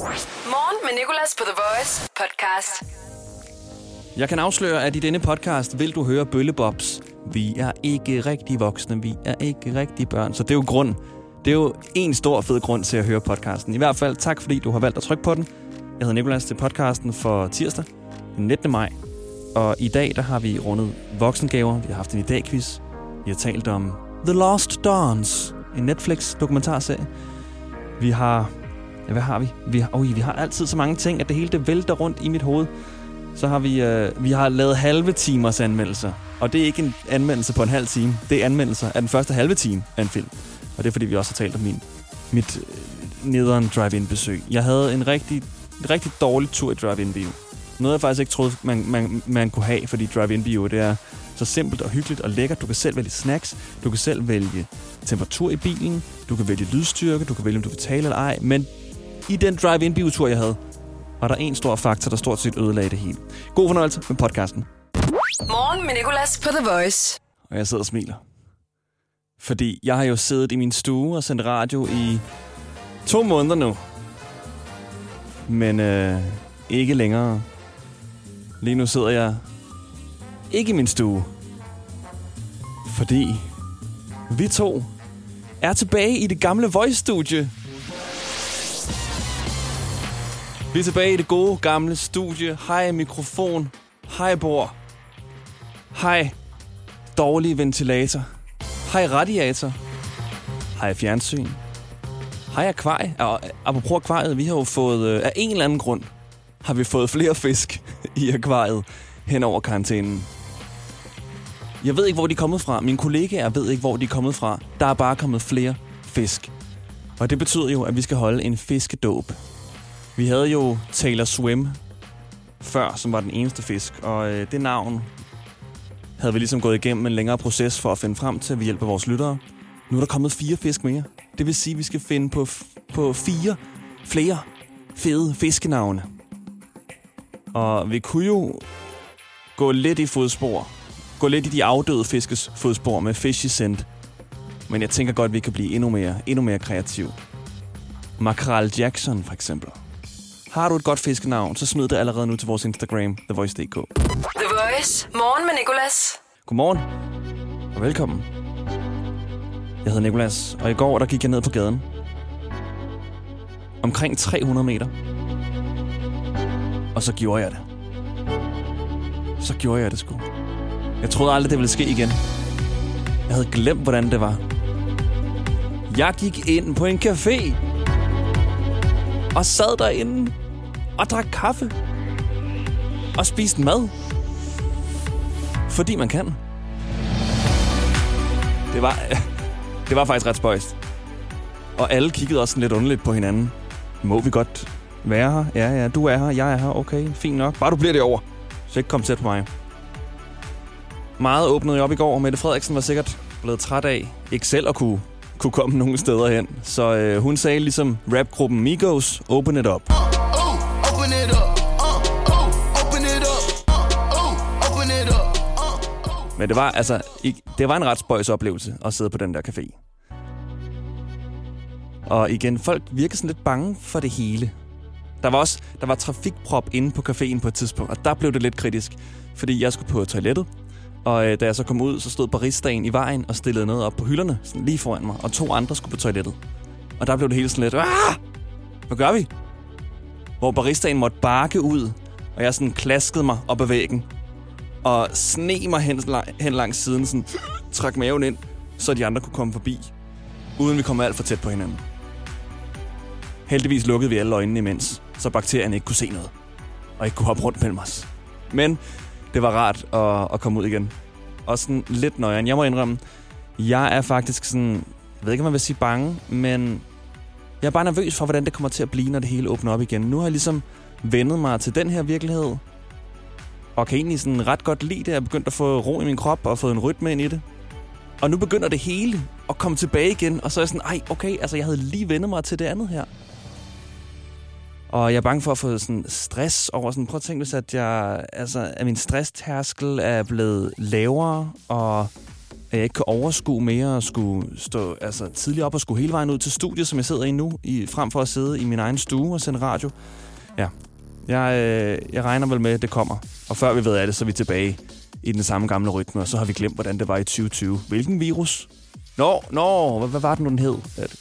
Morgen med Nicolas på The Voice podcast. Jeg kan afsløre, at i denne podcast vil du høre Bøllebobs. Vi er ikke rigtig voksne, vi er ikke rigtig børn. Så det er jo grund. Det er jo en stor fed grund til at høre podcasten. I hvert fald tak, fordi du har valgt at trykke på den. Jeg hedder Nicolas til podcasten for tirsdag, den 19. maj. Og i dag der har vi rundet voksengaver. Vi har haft en dag quiz. Vi har talt om The Lost Dawns, en Netflix-dokumentarserie. Vi har... Ja, hvad har vi? Vi har, oh, vi har altid så mange ting, at det hele det vælter rundt i mit hoved. Så har vi, øh, vi har lavet halve timers anmeldelser. Og det er ikke en anmeldelse på en halv time. Det er anmeldelser af den første halve time af en film. Og det er fordi, vi også har talt om min, mit øh, nederen drive-in besøg. Jeg havde en rigtig, rigtig dårlig tur i drive-in bio. Noget jeg faktisk ikke troede, man, man, man kunne have, fordi drive-in bio, det er så simpelt og hyggeligt og lækkert. Du kan selv vælge snacks, du kan selv vælge temperatur i bilen, du kan vælge lydstyrke, du kan vælge, om du vil tale eller ej. Men i den drive-in biotur, jeg havde, var der en stor faktor, der stort set ødelagde det hele. God fornøjelse med podcasten. Morgen med Nicolas på The Voice. Og jeg sidder og smiler. Fordi jeg har jo siddet i min stue og sendt radio i to måneder nu. Men øh, ikke længere. Lige nu sidder jeg ikke i min stue. Fordi vi to er tilbage i det gamle Voice-studie. Vi er tilbage i det gode, gamle studie. Hej mikrofon. Hej bord. Hej dårlig ventilator. Hej radiator. Hej fjernsyn. Hej akvarie. Og øh, apropos akvariet, vi har jo fået, øh, af en eller anden grund, har vi fået flere fisk i akvariet hen over karantænen. Jeg ved ikke, hvor de er kommet fra. Mine kollegaer ved ikke, hvor de er kommet fra. Der er bare kommet flere fisk. Og det betyder jo, at vi skal holde en fiskedåb. Vi havde jo Taylor Swim før, som var den eneste fisk. Og øh, det navn havde vi ligesom gået igennem en længere proces for at finde frem til ved hjælp af vores lyttere. Nu er der kommet fire fisk mere. Det vil sige, at vi skal finde på, på fire flere fede fiskenavne. Og vi kunne jo gå lidt i fodspor. Gå lidt i de afdøde fiskes fodspor med Fishy Scent. Men jeg tænker godt, at vi kan blive endnu mere, endnu mere kreativ. Makrel Jackson for eksempel. Har du et godt fiskenavn, så smid det allerede nu til vores Instagram, TheVoice.dk. The Voice. Morgen med Nicolas. Godmorgen, og velkommen. Jeg hedder Nikolas, og i går der gik jeg ned på gaden. Omkring 300 meter. Og så gjorde jeg det. Så gjorde jeg det sgu. Jeg troede aldrig, det ville ske igen. Jeg havde glemt, hvordan det var. Jeg gik ind på en café. Og sad derinde. Og drak kaffe. Og spiste mad. Fordi man kan. Det var, det var faktisk ret spøjst. Og alle kiggede også lidt underligt på hinanden. Må vi godt være her? Ja, ja, du er her, jeg er her. Okay, fint nok. Bare du bliver det over. Så ikke kom tæt på mig. Meget åbnede jeg op i går. Mette Frederiksen var sikkert blevet træt af ikke selv at kunne, kunne komme nogen steder hen. Så øh, hun sagde ligesom rapgruppen Migos, open it up. Men det var altså det var en ret spøjs oplevelse at sidde på den der café. Og igen, folk virker sådan lidt bange for det hele. Der var også der var trafikprop inde på caféen på et tidspunkt, og der blev det lidt kritisk, fordi jeg skulle på toilettet. Og øh, da jeg så kom ud, så stod baristaen i vejen og stillede noget op på hylderne, sådan lige foran mig, og to andre skulle på toilettet. Og der blev det hele sådan lidt, ah! hvad gør vi? Hvor baristaen måtte bakke ud, og jeg sådan klaskede mig op ad væggen, og sne mig hen, hen langs siden, sådan trak maven ind, så de andre kunne komme forbi, uden vi kom alt for tæt på hinanden. Heldigvis lukkede vi alle øjnene imens, så bakterierne ikke kunne se noget, og ikke kunne hoppe rundt mellem os. Men det var rart at, at komme ud igen. Og sådan lidt nøjeren. Jeg må indrømme, jeg er faktisk sådan, jeg ved ikke, om man vil sige bange, men jeg er bare nervøs for, hvordan det kommer til at blive, når det hele åbner op igen. Nu har jeg ligesom vendet mig til den her virkelighed, og kan egentlig sådan ret godt lide det. Jeg er begyndt at få ro i min krop og fået en rytme ind i det. Og nu begynder det hele at komme tilbage igen, og så er jeg sådan, ej, okay, altså jeg havde lige vendet mig til det andet her. Og jeg er bange for at få sådan stress over sådan, prøv at tænke, hvis at, jeg, altså, at min stresstærskel er blevet lavere, og at jeg ikke kan overskue mere at skulle stå altså, tidligere op og skulle hele vejen ud til studiet, som jeg sidder i nu, i, frem for at sidde i min egen stue og sende radio. Ja, jeg, øh, jeg regner vel med, at det kommer. Og før vi ved af det, så er vi tilbage i den samme gamle rytme, og så har vi glemt, hvordan det var i 2020. Hvilken virus? Nå, nå, hvad, hvad var det nu, den hed? At,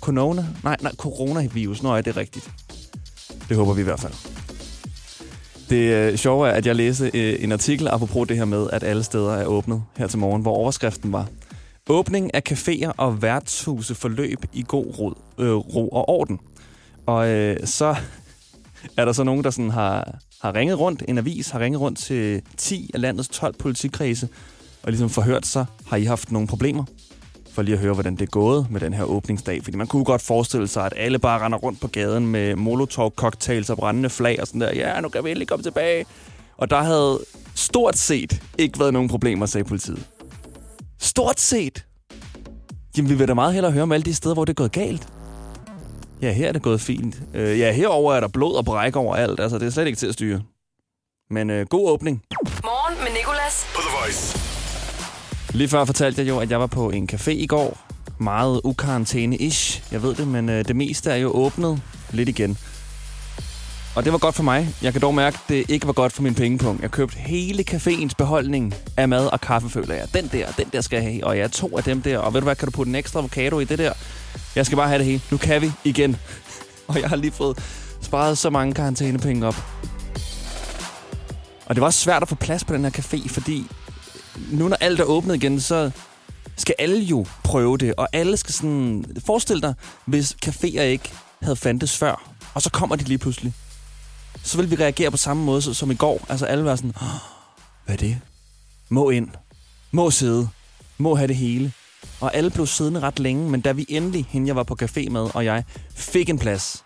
Corona? Nej, nej, coronavirus. Nå, er det rigtigt? Det håber vi i hvert fald. Det øh, sjove er, at jeg læste øh, en artikel apropos det her med, at alle steder er åbnet her til morgen, hvor overskriften var Åbning af caféer og værtshuse forløb i god ro, øh, ro og orden. Og øh, så er der så nogen, der sådan har, har ringet rundt, en avis har ringet rundt til 10 af landets 12 politikredse, og ligesom forhørt sig, har I haft nogle problemer? For lige at høre, hvordan det er gået med den her åbningsdag. Fordi man kunne godt forestille sig, at alle bare render rundt på gaden med molotov-cocktails og brændende flag og sådan der. Ja, nu kan vi endelig komme tilbage. Og der havde stort set ikke været nogen problemer, sagde politiet. Stort set! Jamen, vi vil da meget hellere høre om alle de steder, hvor det er gået galt. Ja, her er det gået fint. Øh, ja, herover er der blod og bræk overalt. Altså, det er slet ikke til at styre. Men øh, god åbning. Morgen med Nicolas. På The Voice. Lige før fortalte jeg jo, at jeg var på en café i går. Meget ukarantæne-ish. Jeg ved det, men øh, det meste er jo åbnet lidt igen. Og det var godt for mig. Jeg kan dog mærke, at det ikke var godt for min pengepunkt. Jeg købte hele caféens beholdning af mad og kaffe, føler jeg. Den der, den der skal jeg have. Og jeg er to af dem der. Og ved du hvad, kan du putte en ekstra avocado i det der? Jeg skal bare have det hele. Nu kan vi igen. Og jeg har lige fået sparet så mange karantænepenge op. Og det var også svært at få plads på den her café, fordi nu når alt er åbnet igen, så skal alle jo prøve det. Og alle skal sådan... Forestil dig, hvis caféer ikke havde fandtes før, og så kommer de lige pludselig. Så vil vi reagere på samme måde som i går. Altså alle var sådan, hvad er det? Må ind. Må sidde. Må have det hele. Og alle blev siddende ret længe, men da vi endelig, hende jeg var på café med, og jeg, fik en plads,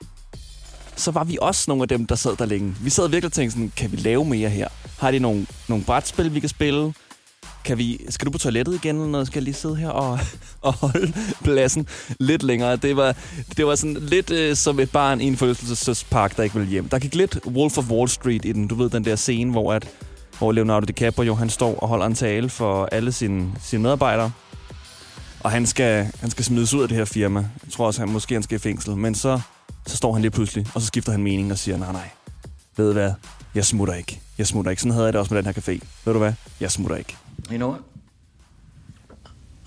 så var vi også nogle af dem, der sad der længe. Vi sad virkelig og tænkte sådan, kan vi lave mere her? Har de nogle, nogle brætspil, vi kan spille? Kan vi, skal du på toilettet igen, eller noget? Skal jeg lige sidde her og, og holde pladsen lidt længere? Det var, det var sådan lidt øh, som et barn i en forlystelsespark, der ikke ville hjem. Der gik lidt Wolf of Wall Street i den. Du ved, den der scene, hvor, at, hvor Leonardo DiCaprio han står og holder en tale for alle sine, sine medarbejdere. Og han skal, han skal smides ud af det her firma. Jeg tror også, han måske han skal i fængsel. Men så, så står han lige pludselig, og så skifter han mening og siger, nej, nej, ved du hvad? Jeg smutter ikke. Jeg smutter ikke. Sådan havde jeg det også med den her café. Ved du hvad? Jeg smutter ikke. You know what?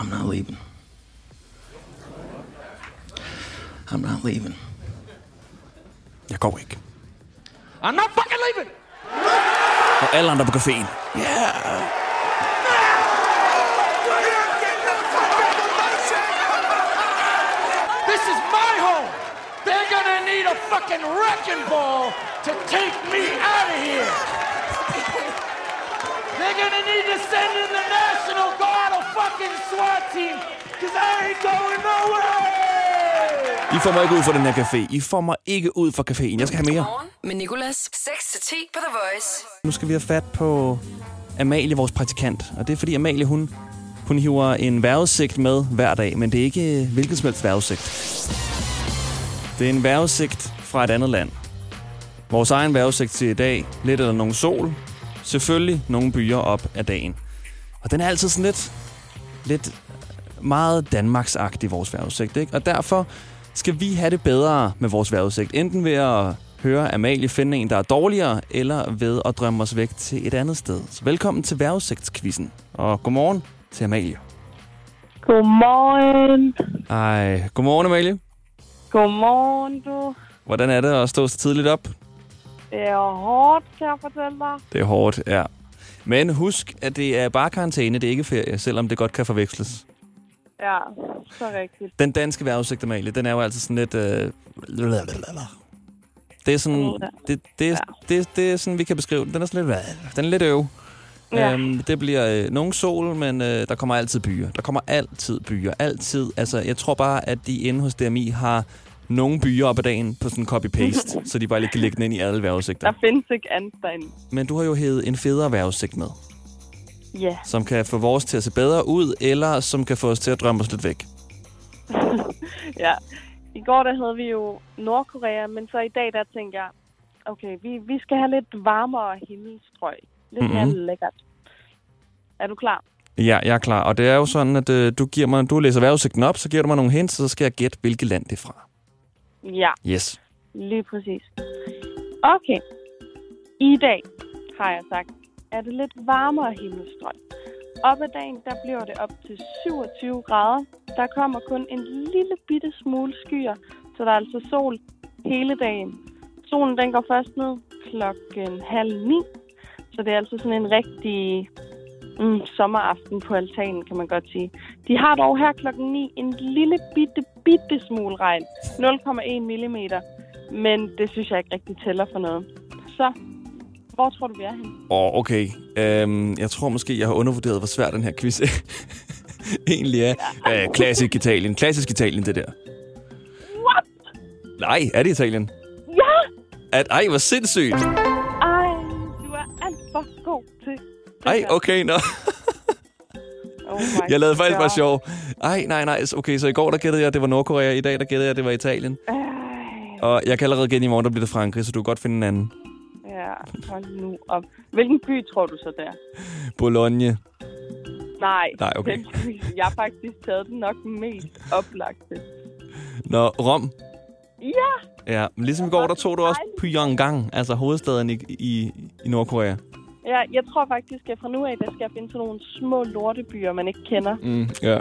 I'm not leaving. I'm not leaving. Jeg går ikke. I'm not fucking leaving! Og alle andre på caféen. Yeah! This is my home. They're gonna need a fucking wrecking ball to take me out of here. They're gonna need to send in the National Guard or fucking SWAT team, cause I ain't going nowhere. I får mig ikke ud fra den her café. I får mig ikke ud fra caféen. Jeg skal have mere. Morgen med Nicolas. 6-10 på The Voice. Nu skal vi have fat på Amalie, vores praktikant. Og det er fordi Amalie, hun, hun hiver en vejrudsigt med hver dag. Men det er ikke øh, hvilken som helst vejrudsigt. Det er en vejrudsigt fra et andet land. Vores egen vejrudsigt til i dag. Lidt eller nogen sol. Selvfølgelig nogle byer op af dagen. Og den er altid sådan lidt, lidt meget Danmarksagtig, vores vejrudsigt. Ikke? Og derfor skal vi have det bedre med vores vejrudsigt. Enten ved at høre Amalie finde en, der er dårligere, eller ved at drømme os væk til et andet sted. Så velkommen til vejrudsigtskvisten. Og godmorgen til Amalie. Godmorgen. Ej, godmorgen Amalie. Godmorgen, du. Hvordan er det at stå så tidligt op? Det er hårdt, kan jeg fortælle dig. Det er hårdt, ja. Men husk, at det er bare karantæne, det er ikke ferie, selvom det godt kan forveksles. Ja, så rigtigt. Den danske vejrudsigt, Amalie, den er jo altid sådan lidt... Øh... Det er sådan... Det, det, er, det, det er sådan, vi kan beskrive den. Den er sådan lidt... Den er lidt øv. Ja. Øhm, det bliver øh, nogen sol, men øh, der kommer altid byer. Der kommer altid byer. Altid. Altså, jeg tror bare, at de inde hos DMI har nogle byer op ad dagen på sådan copy-paste, så de bare lige kan lægge den ind i alle vejrudsigter. Der findes ikke andet derinde. Men du har jo hævet en federe vejrudsigt med, Ja, som kan få vores til at se bedre ud, eller som kan få os til at drømme os lidt væk. ja. I går der havde vi jo Nordkorea, men så i dag der tænkte jeg, okay, vi, vi skal have lidt varmere himmelstrøg. Lidt mere Mhm. lækkert. Er du klar? Ja, jeg er klar. Og det er jo sådan, at øh, du, giver mig, du læser vejrudsigten op, så giver du mig nogle hints, så skal jeg gætte, hvilket land det er fra. Ja, Yes. lige præcis. Okay. I dag, har jeg sagt, er det lidt varmere himmelstrøg. Op ad dagen, der bliver det op til 27 grader. Der kommer kun en lille bitte smule skyer, så der er altså sol hele dagen. Solen den går først ned klokken halv ni, så det er altså sådan en rigtig mm, sommeraften på altanen, kan man godt sige. De har dog her klokken 9 en lille bitte, bitte smule regn. 0,1 mm. Men det synes jeg ikke rigtig tæller for noget. Så, hvor tror du, vi er henne? Åh, oh, okay. Øhm, jeg tror måske, jeg har undervurderet, hvor svær den her quiz egentlig er. Øh, klassisk Italien. Klassisk Italien, det der. What? Nej, er det Italien? Ja! At, ej, hvor sindssygt. Ej, du er alt for god til det Ej, okay, nå. Oh Jeg lavede faktisk bare sjov. Ej, nej, nej. Okay, så i går der gættede jeg, at det var Nordkorea. I dag der gættede jeg, at det var Italien. Ej, Og jeg kan allerede gætte i morgen, der bliver det Frankrig, så du kan godt finde en anden. ja, hold nu op. Hvilken by tror du så der? Bologna. Nej, Nej, okay. den jeg har faktisk taget den nok mest oplagte. Nå, Rom. Ja, Ja, men ligesom i går, der tog du også Pyongyang, altså hovedstaden i, i, i Nordkorea. Ja, jeg tror faktisk, at fra nu af, der skal jeg finde sådan nogle små lortebyer, man ikke kender. Mm, ja.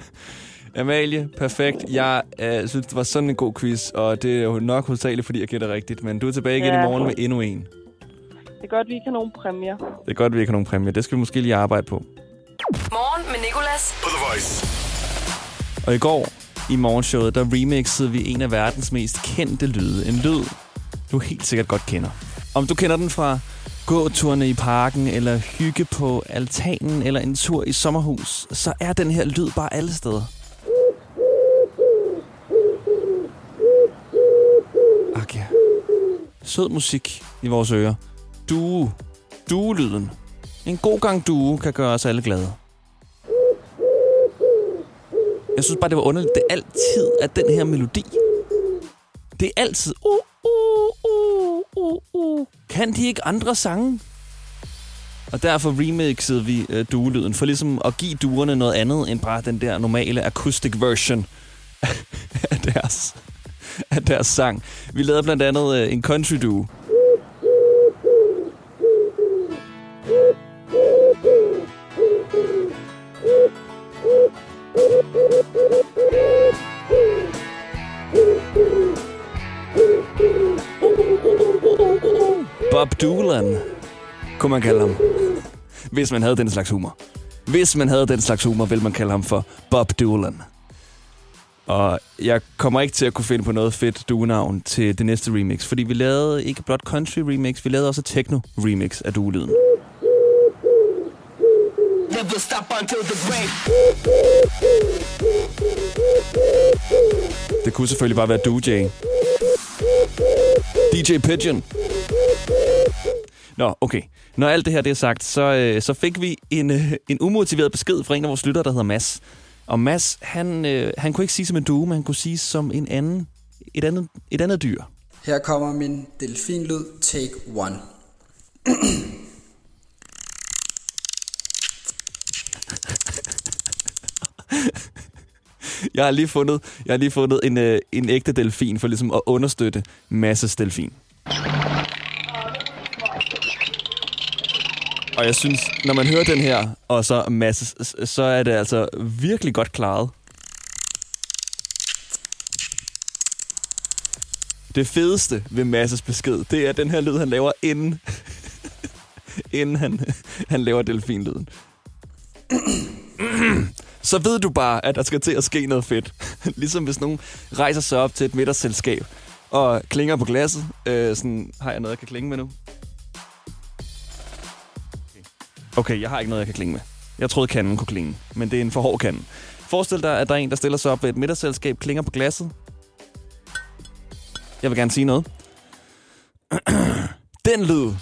Amalie, perfekt. Jeg øh, synes, det var sådan en god quiz, og det er jo nok hovedsageligt, fordi jeg gætter rigtigt. Men du er tilbage igen Ja. i morgen med endnu en. Det er godt, vi ikke har nogen præmier. Det er godt, vi ikke har nogen præmie. Det skal vi måske lige arbejde på. Morgen med Nicolas. På The Voice. Og i går i morgenshowet, der remixede vi en af verdens mest kendte lyde. En lyd, du helt sikkert godt kender. Om du kender den fra gåturene i parken, eller hygge på altanen, eller en tur i sommerhus, så er den her lyd bare alle steder. Okay. Sød musik i vores ører. Due. Due-lyden. En god gang due kan gøre os alle glade. Jeg synes bare, det var underligt. Det er altid, at den her melodi, det er altid... Uh. Kan de ikke andre sange? Og derfor remixede vi øh, duelyden, for ligesom at give duerne noget andet, end bare den der normale acoustic version af deres, af deres sang. Vi lavede blandt andet øh, en country duo. Man kalde ham. Hvis man havde den slags humor. Hvis man havde den slags humor, ville man kalde ham for Bob Dylan. Og jeg kommer ikke til at kunne finde på noget fedt duenavn til det næste remix, fordi vi lavede ikke blot country remix, vi lavede også techno remix af duelyden. Never stop until the break. Det kunne selvfølgelig bare være DJ. DJ Pigeon. Nå, okay. Når alt det her det er sagt, så, øh, så fik vi en, øh, en umotiveret besked fra en af vores lyttere, der hedder Mads. Og Mads, han, øh, han kunne ikke sige som en due, men han kunne sige som en anden, et, andet, et andet dyr. Her kommer min delfinlyd take one. Jeg har lige fundet, jeg har lige fundet en, øh, en ægte delfin for ligesom at understøtte Masses delfin. Og jeg synes, når man hører den her, og så masse, så er det altså virkelig godt klaret. Det fedeste ved Masses besked, det er den her lyd, han laver inden, inden han, han laver delfinlyden. så ved du bare, at der skal til at ske noget fedt. ligesom hvis nogen rejser sig op til et middagsselskab og klinger på glasset. Øh, sådan, har jeg noget, jeg kan klinge med nu? Okay, jeg har ikke noget, jeg kan klinge med. Jeg troede, kanden kunne klinge, men det er en for hård kande. Forestil dig, at der er en, der stiller sig op ved et middagsselskab, klinger på glasset. Jeg vil gerne sige noget. Den lyd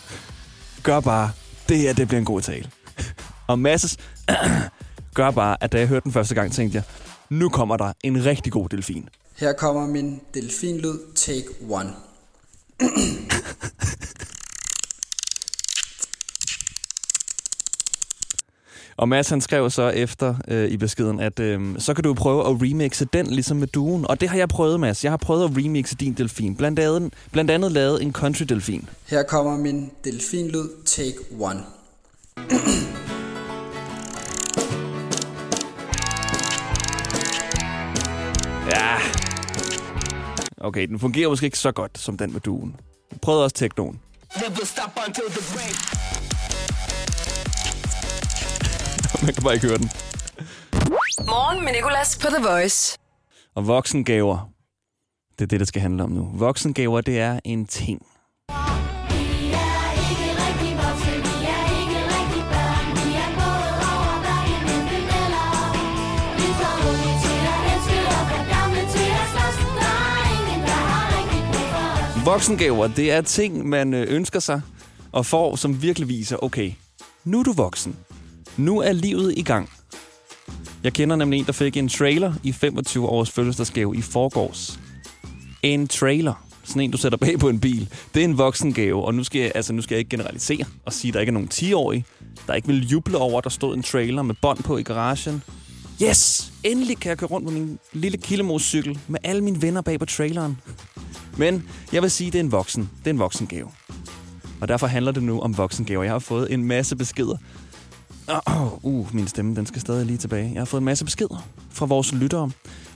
gør bare, det her det bliver en god tale. Og masses gør bare, at da jeg hørte den første gang, tænkte jeg, nu kommer der en rigtig god delfin. Her kommer min delfinlyd take one. Og Mads han skrev så efter øh, i beskeden, at øh, så kan du prøve at remixe den ligesom med duen. Og det har jeg prøvet, Mads. Jeg har prøvet at remixe din delfin. Blandt andet, blandt andet lavet en country delfin. Her kommer min delfinlyd take 1. Ja. Okay, den fungerer måske ikke så godt som den med duen. Prøvede også teknoen. Man kan bare ikke høre den. Morgen med Nicolas på The Voice. Og voksengaver, det er det, det skal handle om nu. Voksengaver, det er en ting. Er er er er. Der er der. Voksengaver, det er ting, man øh, ønsker sig og får, som virkelig viser, okay, nu er du voksen. Nu er livet i gang. Jeg kender nemlig en, der fik en trailer i 25 års fødselsdagsgave i forgårs. En trailer. Sådan en, du sætter bag på en bil. Det er en voksengave, og nu skal jeg, altså, nu skal jeg ikke generalisere og sige, at der ikke er nogen 10-årige, der ikke vil juble over, at der stod en trailer med bånd på i garagen. Yes! Endelig kan jeg køre rundt på min lille kilomotorcykel med alle mine venner bag på traileren. Men jeg vil sige, at det er en voksen. Det er en voksengave. Og derfor handler det nu om voksengaver. Jeg har fået en masse beskeder. Oh, uh, min stemme, den skal stadig lige tilbage. Jeg har fået en masse beskeder fra vores lyttere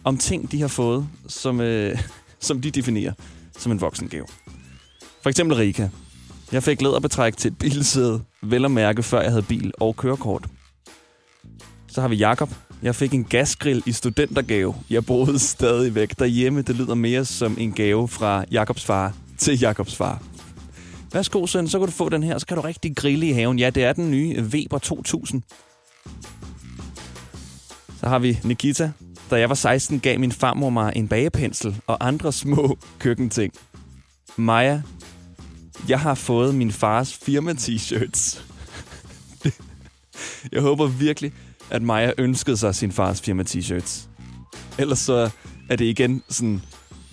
om ting, de har fået, som, øh, som de definerer som en voksengave. For eksempel Rika. Jeg fik læderbetræk til et bilsæde, vel at mærke, før jeg havde bil og kørekort. Så har vi Jakob. Jeg fik en gasgrill i studentergave. Jeg boede stadigvæk derhjemme. Det lyder mere som en gave fra Jakobs far til Jakobs far. Værsgo, søn, så kan du få den her, så kan du rigtig grille i haven. Ja, det er den nye Weber 2000. Så har vi Nikita. Da jeg var 16, gav min farmor mig en bagepensel og andre små køkkenting. Maja. Jeg har fået min fars firma-t-shirts. jeg håber virkelig, at Maja ønskede sig sin fars firma-t-shirts. Ellers så er det igen sådan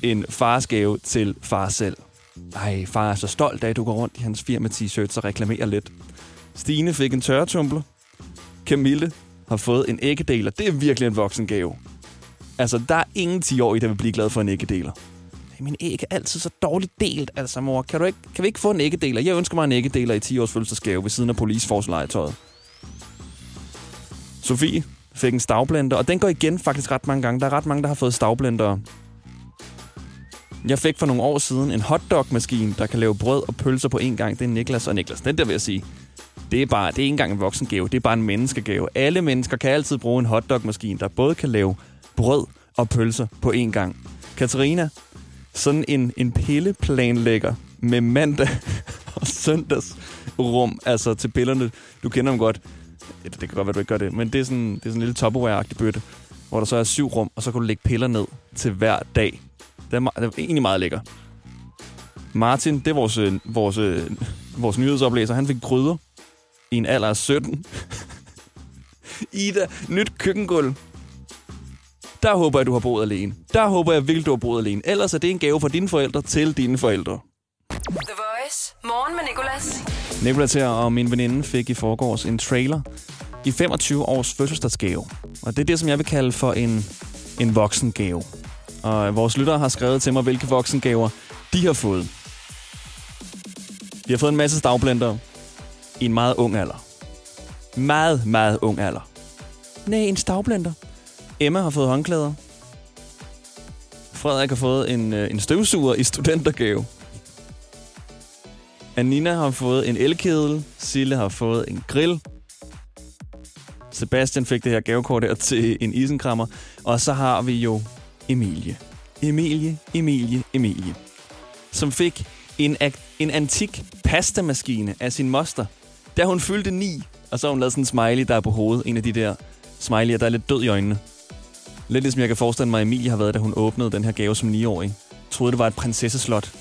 en farsgave til far selv. Ej, far er så stolt af, at du går rundt i hans firma-t-shirts og reklamerer lidt. Stine fik en tørretumbler. Camille har fået en æggedeler. Det er virkelig en voksengave. Altså, der er ingen 10-årige, der vil blive glad for en æggedeler. Min æg er altid så dårligt delt, altså mor. Kan, du ikke, kan vi ikke få en æggedeler? Jeg ønsker mig en æggedeler i 10 års fødselsdagsgave ved siden af polisforslegetøjet. Sofie fik en stavblender, og den går igen faktisk ret mange gange. Der er ret mange, der har fået stavblendere jeg fik for nogle år siden en hotdog-maskine, der kan lave brød og pølser på én gang. Det er Niklas og Niklas. Den der vil jeg sige. Det er, bare, det er ikke engang en voksengave, det er bare en menneskegave. Alle mennesker kan altid bruge en hotdog-maskine, der både kan lave brød og pølser på én gang. Katarina, sådan en, en pilleplanlægger med mandag og søndags rum, altså til pillerne. Du kender dem godt. Det kan godt være, du ikke gør det, men det er sådan, det er sådan en lille topperware-agtig bøtte, hvor der så er syv rum, og så kan du lægge piller ned til hver dag. Det er, det er egentlig meget lækker. Martin, det er vores, øh, vores, øh, vores nyhedsoplæser, han fik gryder i en alder af 17. Ida, nyt køkkengulv. Der håber jeg, du har boet alene. Der håber jeg virkelig, du har boet alene. Ellers er det en gave fra dine forældre til dine forældre. The Voice. Morgen med Nicolas. Nicolas her og min veninde fik i forgårs en trailer i 25 års fødselsdagsgave. Og det er det, som jeg vil kalde for en, en voksengave. Og vores lyttere har skrevet til mig, hvilke voksengaver de har fået. Vi har fået en masse stavblender i en meget ung alder. Meget, meget ung alder. Nej, en stavblender. Emma har fået håndklæder. Frederik har fået en, øh, en støvsuger i studentergave. Anina har fået en elkedel. Sille har fået en grill. Sebastian fik det her gavekort her til en isenkrammer. Og så har vi jo Emilie. Emilie, Emilie, Emilie. Som fik en, en antik pastamaskine af sin moster. Da hun fyldte ni. Og så har hun lavet sådan en smiley, der er på hovedet. En af de der smiley'er, der er lidt død i øjnene. Lidt ligesom jeg kan forestille mig, at Emilie har været, da hun åbnede den her gave som 9-årig. Troede, det var et prinsesseslot.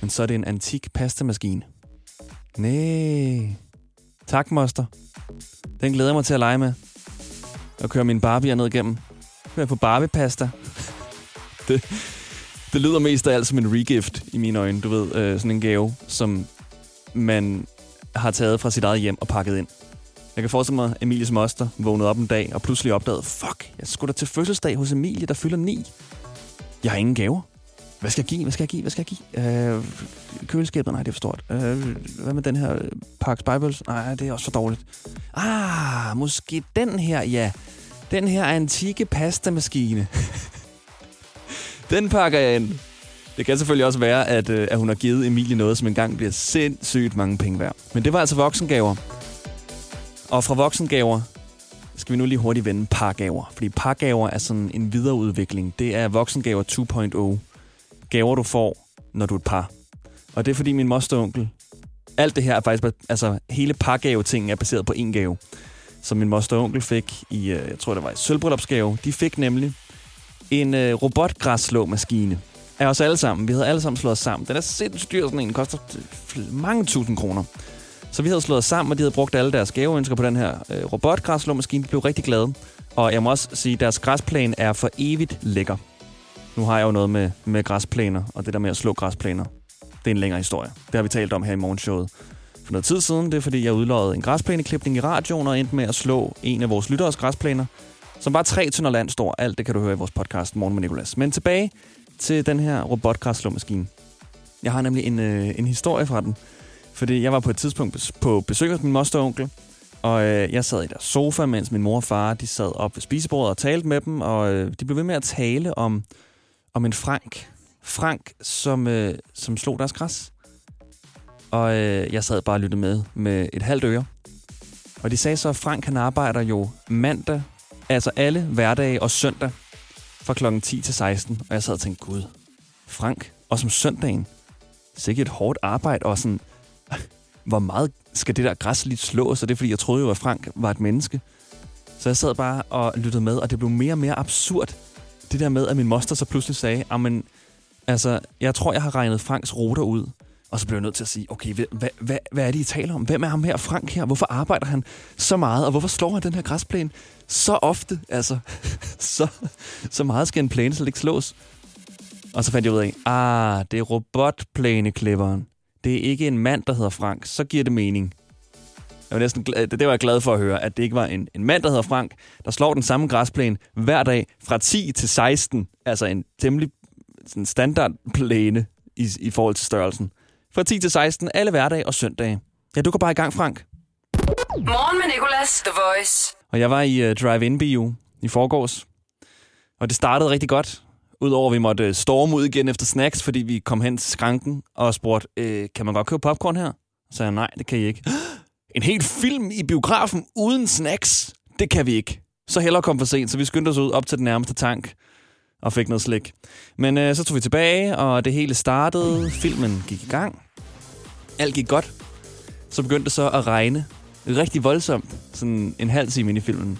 Men så er det en antik pastamaskine. Næh. Tak, moster. Den glæder jeg mig til at lege med. Og køre min Barbie ned igennem. Nu på Barbie-pasta. det, det lyder mest af alt som en regift i mine øjne. Du ved, øh, sådan en gave, som man har taget fra sit eget hjem og pakket ind. Jeg kan forestille mig, at Emilies moster vågnede op en dag og pludselig opdagede, fuck, jeg skulle da til fødselsdag hos Emilie, der fylder 9. Jeg har ingen gaver. Hvad skal jeg give? Hvad skal jeg give? Hvad skal jeg give? Øh, køleskabet? Nej, det er for stort. Øh, hvad med den her Parks Bibles? Nej, det er også for dårligt. Ah, måske den her, ja. Den her antikke pastamaskine. den pakker jeg ind. Det kan selvfølgelig også være, at, øh, at hun har givet Emilie noget, som engang bliver sindssygt mange penge værd. Men det var altså voksengaver. Og fra voksengaver skal vi nu lige hurtigt vende pargaver. Fordi pargaver er sådan en videreudvikling. Det er voksengaver 2.0. Gaver, du får, når du er et par. Og det er fordi min moster onkel... Alt det her er faktisk... Altså, hele pargave-tingen er baseret på en gave. Som min moster onkel fik i... Øh, jeg tror, det var i sølvbryllupsgave. De fik nemlig en øh, robotgræsslåmaskine af os alle sammen. Vi havde alle sammen slået os sammen. Den er sindssygt dyr, sådan en. Den koster øh, mange tusind kroner. Så vi havde slået os sammen, og de havde brugt alle deres gaveønsker på den her øh, robotgræsslåmaskine. De blev rigtig glade. Og jeg må også sige, at deres græsplæne er for evigt lækker. Nu har jeg jo noget med, med græsplæner, og det der med at slå græsplæner. Det er en længere historie. Det har vi talt om her i morgenshowet for noget tid siden. Det er fordi, jeg udløjede en græsplæneklipning i radioen og endte med at slå en af vores lytteres græsplæner, som var tre tønder land stor. Alt det kan du høre i vores podcast Morgen med Nicolas. Men tilbage til den her robotgræsslåmaskine. Jeg har nemlig en, øh, en historie fra den. Fordi jeg var på et tidspunkt på besøg hos min moster og onkel, og øh, jeg sad i deres sofa, mens min mor og far de sad op ved spisebordet og talte med dem, og øh, de blev ved med at tale om, om en Frank. Frank, som, øh, som slog deres græs. Og øh, jeg sad bare og lyttede med med et halvt øre. Og de sagde så, at Frank han arbejder jo mandag, altså alle hverdage og søndag, fra klokken 10 til 16. Og jeg sad og tænkte, gud, Frank, og som søndagen, sikkert et hårdt arbejde, og sådan, hvor meget skal det der græs lige slås? Og det er, fordi jeg troede jo, at Frank var et menneske. Så jeg sad bare og lyttede med, og det blev mere og mere absurd. Det der med, at min moster så pludselig sagde, men altså, jeg tror, jeg har regnet Franks ruter ud. Og så blev jeg nødt til at sige, okay, hvad, hvad, hvad, er det, I taler om? Hvem er ham her, Frank her? Hvorfor arbejder han så meget? Og hvorfor slår han den her græsplæne så ofte? Altså, så, så meget skal en plæne slet ikke slås. Og så fandt jeg ud af, ah, det er robotplæneklipperen. Det er ikke en mand, der hedder Frank. Så giver det mening. Jeg var næsten glad, det var jeg glad for at høre, at det ikke var en, en mand, der hedder Frank, der slår den samme græsplæne hver dag fra 10 til 16. Altså en temmelig sådan standardplæne i, i forhold til størrelsen. Fra 10 til 16, alle hverdage og søndage. Ja, du går bare i gang, Frank. Morgen med Nicolas, The Voice. Og jeg var i uh, Drive-In Bio i forgårs. Og det startede rigtig godt. Udover at vi måtte øh, storme ud igen efter snacks, fordi vi kom hen til skranken og spurgte, øh, kan man godt købe popcorn her? Så sagde jeg, nej, det kan I ikke. En helt film i biografen uden snacks? Det kan vi ikke. Så hellere kom for sent, så vi skyndte os ud op til den nærmeste tank og fik noget slik. Men øh, så tog vi tilbage, og det hele startede. Filmen gik i gang. Alt gik godt. Så begyndte det så at regne rigtig voldsomt, sådan en halv time ind i filmen.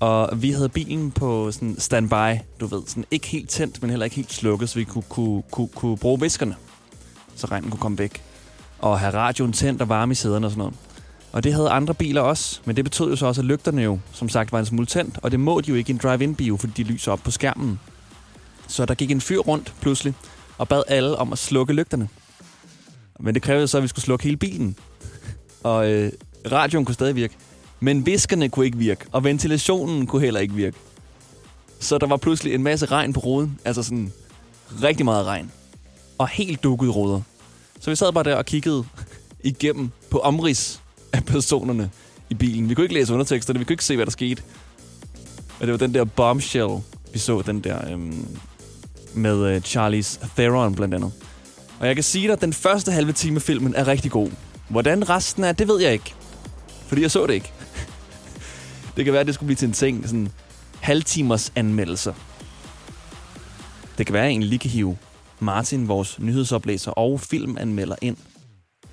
Og vi havde bilen på sådan standby, du ved, sådan ikke helt tændt, men heller ikke helt slukket, så vi kunne, kunne, kunne, kunne bruge viskerne, så regnen kunne komme væk. Og have radioen tændt og varme i sæderne og sådan noget. Og det havde andre biler også, men det betød jo så også, at lygterne jo, som sagt, var en smule tændt, og det må de jo ikke i en drive-in-bio, fordi de lyser op på skærmen. Så der gik en fyr rundt pludselig, og bad alle om at slukke lygterne. Men det krævede så, at vi skulle slukke hele bilen. Og øh, radioen kunne stadig virke. Men viskerne kunne ikke virke, og ventilationen kunne heller ikke virke. Så der var pludselig en masse regn på ruden. Altså sådan rigtig meget regn. Og helt dukket ruder. Så vi sad bare der og kiggede igennem på omrids af personerne i bilen. Vi kunne ikke læse underteksterne, vi kunne ikke se, hvad der skete. Og det var den der bombshell, vi så den der øhm, med øh, Charlies Theron blandt andet. Og jeg kan sige dig, at den første halve time af filmen er rigtig god. Hvordan resten er, det ved jeg ikke. Fordi jeg så det ikke. det kan være, at det skulle blive til en ting, sådan halvtimers anmeldelser. Det kan være, at jeg egentlig lige kan hive Martin, vores nyhedsoplæser og filmanmelder ind,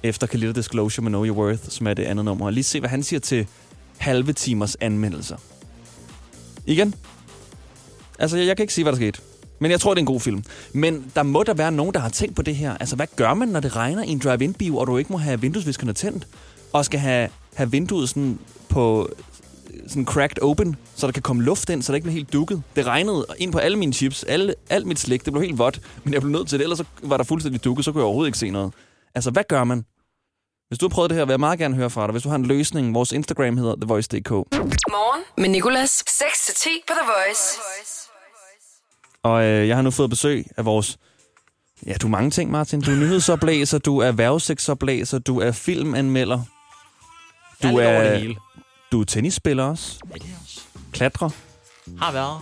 efter Kalita Disclosure med Know Your Worth, som er det andet nummer, og lige se, hvad han siger til halve timers anmeldelser. Igen. Altså, jeg, jeg kan ikke sige, hvad der skete. Men jeg tror, det er en god film. Men der må der være nogen, der har tænkt på det her. Altså, hvad gør man, når det regner i en drive-in-bio, og du ikke må have vinduesviskerne tændt, og skal have, have vinduet sådan på sådan cracked open, så der kan komme luft ind, så det ikke bliver helt dukket. Det regnede ind på alle mine chips, alle, alt mit slik, det blev helt vådt, men jeg blev nødt til det, ellers så var der fuldstændig dukket, så kunne jeg overhovedet ikke se noget. Altså, hvad gør man? Hvis du har prøvet det her, vil jeg meget gerne høre fra dig. Hvis du har en løsning, vores Instagram hedder TheVoice.dk. Morgen med Nicolas. 6-10 på The Voice. Og øh, jeg har nu fået besøg af vores... Ja, du er mange ting, Martin. Du er nyhedsoplæser, du er værvesexoplæser, du er filmanmelder. Du er er, du er tennisspiller også. Ja, det er også. Klatrer. Har været.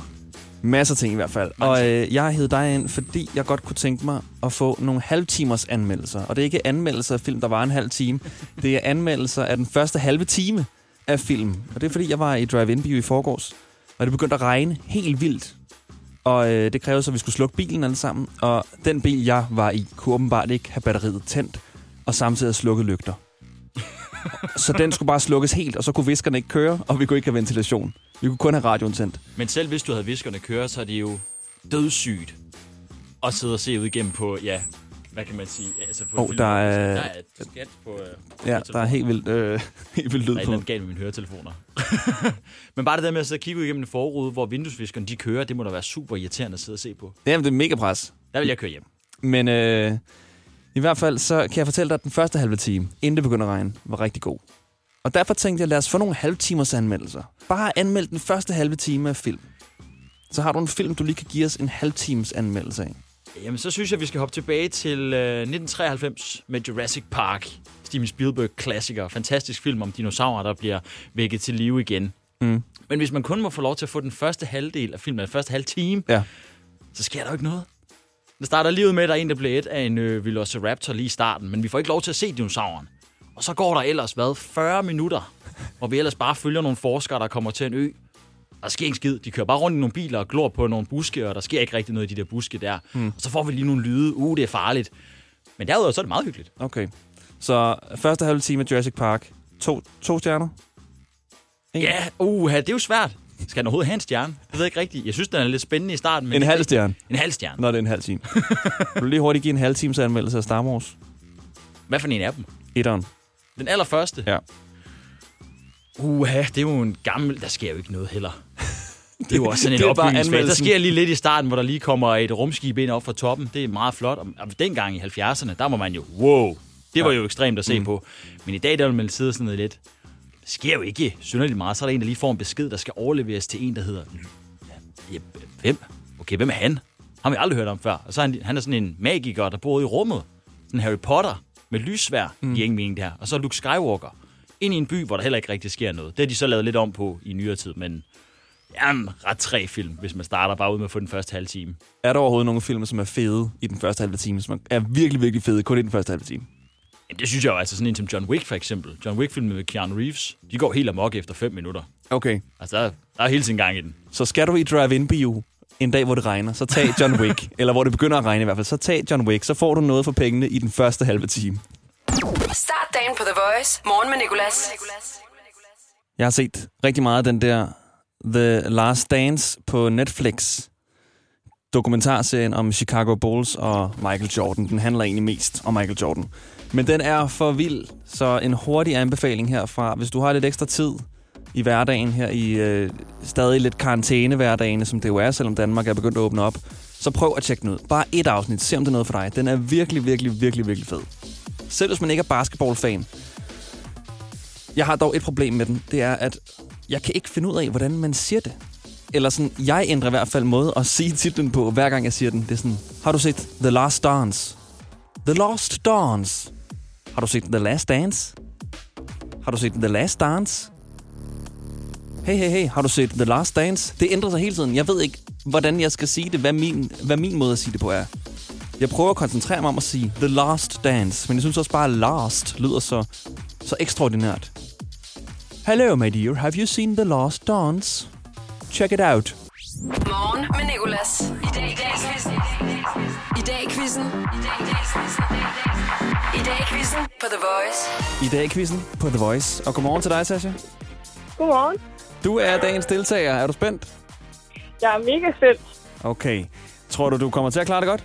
Masser af ting i hvert fald. Mange Og øh, jeg har hævet dig ind, fordi jeg godt kunne tænke mig at få nogle halvtimers anmeldelser. Og det er ikke anmeldelser af film, der var en halv time. Det er anmeldelser af den første halve time af film. Og det er fordi, jeg var i Drive-In Bio i forgårs. Og det begyndte at regne helt vildt. Og øh, det krævede så, at vi skulle slukke bilen alle sammen. Og den bil, jeg var i, kunne åbenbart ikke have batteriet tændt. Og samtidig slukket lygter. så den skulle bare slukkes helt, og så kunne viskerne ikke køre, og vi kunne ikke have ventilation. Vi kunne kun have radioen tændt. Men selv hvis du havde viskerne køre, så er det jo dødssygt at sidde og se ud igennem på, ja, hvad kan man sige? Altså på Åh, film- der er- der er et skat på, øh, på Ja, der er helt vildt, øh, helt vildt lyd Der er på. galt med mine høretelefoner. Men bare det der med at sidde og kigge igennem en forrude, hvor vinduesviskerne de kører, det må da være super irriterende at sidde og se på. Jamen, det er mega pres. Der vil jeg køre hjem. Men øh, i hvert fald, så kan jeg fortælle dig, at den første halve time, inden det begynder at regne, var rigtig god. Og derfor tænkte jeg, lad os få nogle halvtimers anmeldelser. Bare anmeld den første halve time af film. Så har du en film, du lige kan give os en halvtimes anmeldelse af. Jamen, så synes jeg, vi skal hoppe tilbage til øh, 1993 med Jurassic Park. Steven Spielberg-klassiker. Fantastisk film om dinosaurer, der bliver vækket til live igen. Mm. Men hvis man kun må få lov til at få den første halvdel af filmen, den første halve time, Ja. så sker der jo ikke noget. Det starter lige ud med, at der er en, der bliver et af en øh, Velociraptor lige i starten, men vi får ikke lov til at se dinosauren. Og så går der ellers, hvad, 40 minutter, hvor vi ellers bare følger nogle forskere, der kommer til en ø. Der sker ikke skid. De kører bare rundt i nogle biler og glor på nogle buske, og der sker ikke rigtig noget i de der buske der. Mm. Og så får vi lige nogle lyde. Uh, det er farligt. Men derudover så er det meget hyggeligt. Okay. Så første halve time af Jurassic Park. To, to stjerner? En? Ja, uh, det er jo svært. Skal den overhovedet have en stjerne? Det ved jeg ikke rigtigt. Jeg synes, den er lidt spændende i starten. Men En halv stjerne, En halv stjerne. når det er en halv time. Vil du lige hurtigt give en halv times anmeldelse af Star Wars? Hvad for en af dem? Etteren. Den allerførste? Ja. Uha, det er jo en gammel... Der sker jo ikke noget heller. Det er jo også sådan en opbygningsfase. Der sker lige lidt i starten, hvor der lige kommer et rumskib ind op fra toppen. Det er meget flot. Og dengang i 70'erne, der var man jo, wow, det var jo ekstremt at se mm. på. Men i dag, der vil man sidde sådan noget lidt. Det sker jo ikke synderligt meget. Så er der en, der lige får en besked, der skal overleveres til en, der hedder... Ja, hvem? Okay, hvem er han? Har vi aldrig hørt om før. Og så er han, han er sådan en magiker, der bor i rummet. Sådan Harry Potter med lyssvær mm. i ingen mening der. Og så Luke Skywalker ind i en by, hvor der heller ikke rigtig sker noget. Det har de så lavet lidt om på i nyere tid, men det er en ret træ film, hvis man starter bare ud med at få den første halve time. Er der overhovedet nogle film, som er fede i den første halve time, som er virkelig, virkelig fede kun i den første halve time? Jamen, det synes jeg jo, altså sådan en som John Wick for eksempel. John Wick-filmen med Keanu Reeves, de går helt amok efter 5 minutter. Okay. Altså, der, der er hele sin gang i den. Så skal du i drive-in bio en dag, hvor det regner, så tag John Wick. eller hvor det begynder at regne i hvert fald. Så tag John Wick. Så får du noget for pengene i den første halve time. Start dagen på The Voice. Morgen med Nicolas. Jeg har set rigtig meget af den der The Last Dance på Netflix. Dokumentarserien om Chicago Bulls og Michael Jordan. Den handler egentlig mest om Michael Jordan. Men den er for vild, så en hurtig anbefaling herfra. Hvis du har lidt ekstra tid i hverdagen her i øh, stadig lidt karantæne hverdagen, som det jo er, selvom Danmark er begyndt at åbne op, så prøv at tjekke den ud. Bare et afsnit. Se om det er noget for dig. Den er virkelig, virkelig, virkelig, virkelig fed. Selv hvis man ikke er basketballfan. Jeg har dog et problem med den. Det er, at jeg kan ikke finde ud af, hvordan man siger det. Eller sådan, jeg ændrer i hvert fald måde at sige titlen på, hver gang jeg siger den. Det er sådan, har du set The Last Dance? The Lost Dance. Har du set The Last Dance? Har du set The Last Dance? Hey, hey, hey, har du set The Last Dance? Det ændrer sig hele tiden. Jeg ved ikke, hvordan jeg skal sige det, hvad min, hvad min måde at sige det på er. Jeg prøver at koncentrere mig om at sige The Last Dance, men jeg synes også bare, Last lyder så, så ekstraordinært. Hello, my dear. Have you seen The Last Dance? Check it out. Morgen med Nicolas. I dag i dag quizzen. I dag i quizzen. I dag i quizzen på The Voice. I dag i quizzen på The Voice. Og godmorgen til dig, Sasha. Godmorgen. Du er dagens deltager. Er du spændt? Jeg er mega spændt. Okay. Tror du, du kommer til at klare det godt?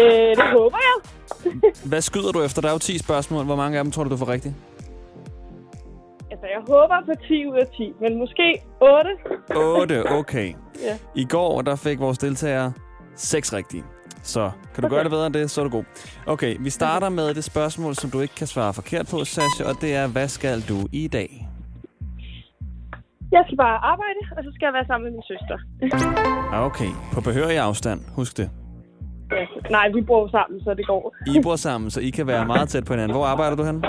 Øh, det håber jeg. Hvad skyder du efter? Der er jo 10 spørgsmål. Hvor mange af dem tror du, du får rigtigt? Altså, jeg håber på 10 ud af 10, men måske 8. 8, okay. Ja. I går, der fik vores deltagere 6 rigtige. Så kan du gøre det bedre end det, så er du god. Okay, vi starter med det spørgsmål, som du ikke kan svare forkert på, Sasha, og det er, hvad skal du i dag? Jeg skal bare arbejde, og så skal jeg være sammen med min søster. Okay, på behørig afstand, husk det. Ja. Nej, vi bor sammen, så det går. I bor sammen, så I kan være meget tæt på hinanden. Hvor arbejder du hen?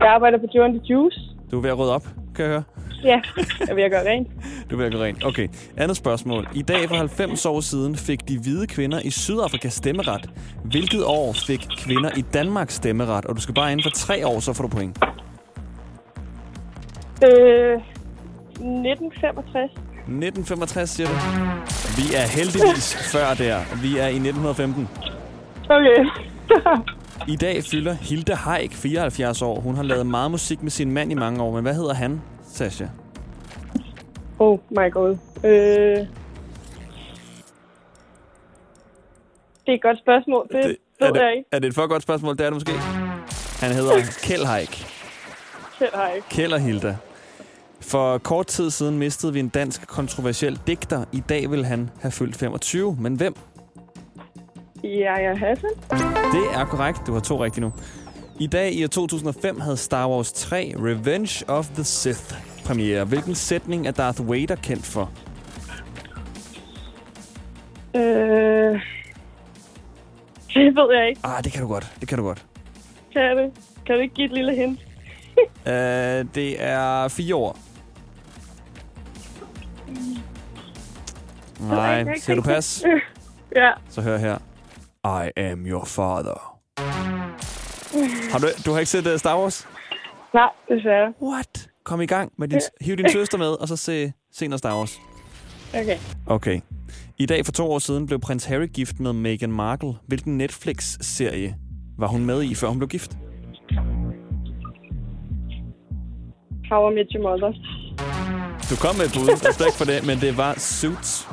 Jeg arbejder på Joe and the Juice. Du er ved at rydde op, kan jeg høre. Ja, jeg er ved at gøre rent. Du er ved at gå rent. Okay, andet spørgsmål. I dag for 90 år siden fik de hvide kvinder i Sydafrika stemmeret. Hvilket år fik kvinder i Danmark stemmeret? Og du skal bare inden for tre år, så får du point. Øh, 1965. 1965, siger du? Vi er heldigvis før der. Vi er i 1915. Okay. I dag fylder Hilde Haik 74 år. Hun har lavet meget musik med sin mand i mange år. Men hvad hedder han, Sasha? oh my god. Øh, det er et godt spørgsmål. Det, det ved er, det, jeg ikke. er det et for godt spørgsmål? Det er det måske. Han hedder Kjeld Haik. Jeg ikke. Kjeld og Hilda. For kort tid siden mistede vi en dansk kontroversiel digter. I dag vil han have fyldt 25. Men hvem? Ja, jeg Hassan. Det er korrekt. Du har to rigtige nu. I dag i år 2005 havde Star Wars 3 Revenge of the Sith premiere. Hvilken sætning er Darth Vader kendt for? Øh, det ved jeg ikke. Ah, det kan du godt. Det kan du godt. Kan det? Kan du ikke give et lille hint? Uh, det er fire år. Nej, siger du pas? Ja. Så hør her. I am your father. Har du, du har ikke set uh, Star Wars? Nej, desværre. What? Kom i gang med din, hiv din søster med, og så se, se noget Star Wars. Okay. Okay. I dag for to år siden blev prins Harry gift med Meghan Markle. Hvilken Netflix-serie var hun med i, før hun blev gift? How I Met Your Mother. Du kom med et bud, respekt for det, men det var Suits.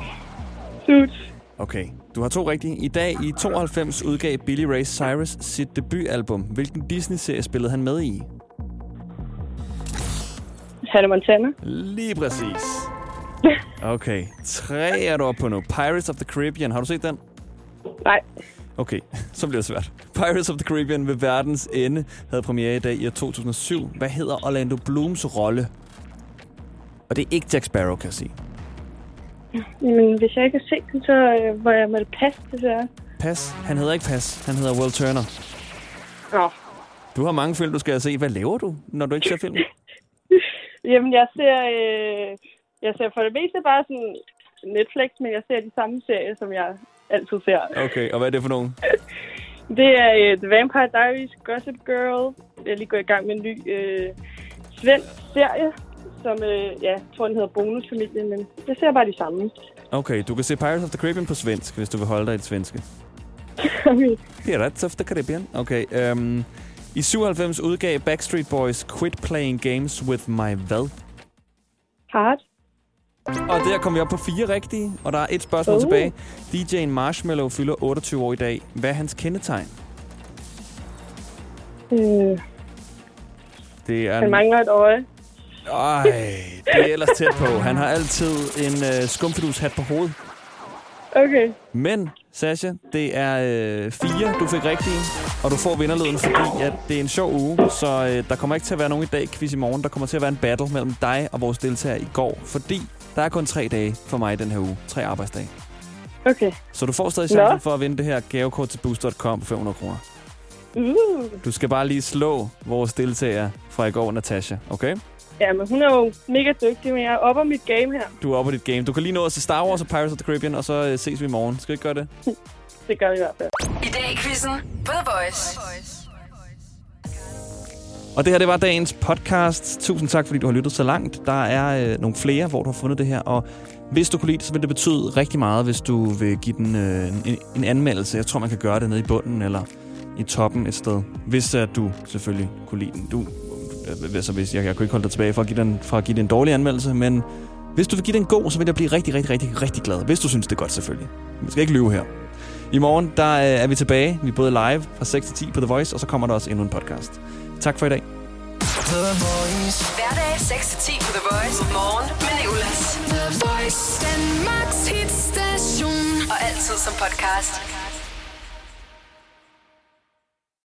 Suits. Okay, du har to rigtige. I dag i 92 udgav Billy Ray Cyrus sit debutalbum. Hvilken Disney-serie spillede han med i? Hannah Montana. Lige præcis. Okay, tre er du oppe på nu. Pirates of the Caribbean, har du set den? Nej. Okay, så bliver det svært. Pirates of the Caribbean ved verdens ende havde premiere i dag i år 2007. Hvad hedder Orlando Blooms rolle? Og det er ikke Jack Sparrow, kan jeg sige. Men hvis jeg ikke har set den, så øh, var jeg med pas, desværre. Pas. Han hedder ikke Pas. Han hedder Will Turner. Nå. Du har mange film, du skal se. Hvad laver du, når du ikke ser film? Jamen, jeg ser, øh, jeg ser for det meste bare sådan Netflix, men jeg ser de samme serier, som jeg altid ser. Okay, og hvad er det for nogen? Det er øh, The Vampire Diaries, Gossip Girl. Jeg er lige gået i gang med en ny øh, svensk serie, som øh, ja, jeg tror, den hedder Bonusfamilien, men jeg ser bare de samme. Okay, du kan se Pirates of the Caribbean på svensk, hvis du vil holde dig i det svenske. Pirates of the Caribbean. Okay, um, i 97 udgav Backstreet Boys Quit Playing Games With My Hvad? Hard. Og der kom vi op på fire rigtige, og der er et spørgsmål Oh. tilbage. DJ'en Marshmallow fylder 28 år i dag. Hvad er hans kendetegn? Øh, Det er... han mangler et øje. Ej, det er ellers tæt på. Han har altid en øh, skumfidus-hat på hovedet. Okay. Men, Sasha, det er øh, fire, du fik rigtige, og du får vinderlyden, fordi at det er en sjov uge, så øh, der kommer ikke til at være nogen i dag quiz i morgen. Der kommer til at være en battle mellem dig og vores deltager i går, fordi der er kun tre dage for mig den her uge. Tre arbejdsdage. Okay. Så du får stadig chancen Nå. for at vinde det her gavekort til boost.com på 500 kroner. Uh. Du skal bare lige slå vores deltager fra i går, Natasha, okay? Ja, men hun er jo mega dygtig, men jeg er oppe mit game her. Du er oppe på dit game. Du kan lige nå at se Star Wars og Pirates of the Caribbean, og så øh, ses vi i morgen. Skal vi ikke gøre det? Det gør vi i hvert fald. I dag i quizzen på The Voice. Og det her, det var dagens podcast. Tusind tak, fordi du har lyttet så langt. Der er øh, nogle flere, hvor du har fundet det her. Og hvis du kunne lide det, så vil det betyde rigtig meget, hvis du vil give den øh, en, en anmeldelse. Jeg tror, man kan gøre det nede i bunden eller i toppen et sted. Hvis at du selvfølgelig kunne lide den. Du, øh, altså, hvis, jeg, jeg kunne ikke holde dig tilbage fra at, give den, fra at give den en dårlig anmeldelse, men hvis du vil give den en god, så vil jeg blive rigtig, rigtig, rigtig, rigtig glad. Hvis du synes, det er godt, selvfølgelig. Man skal ikke lyve her. I morgen, der øh, er vi tilbage. Vi er både live fra 6 til 10 på The Voice, og så kommer der også endnu en podcast. Tak for i dag. Hverdag 6-10 på The Voice. Morgen med Nicolas. The Voice, Danmarks hitstation. Og altid som podcast.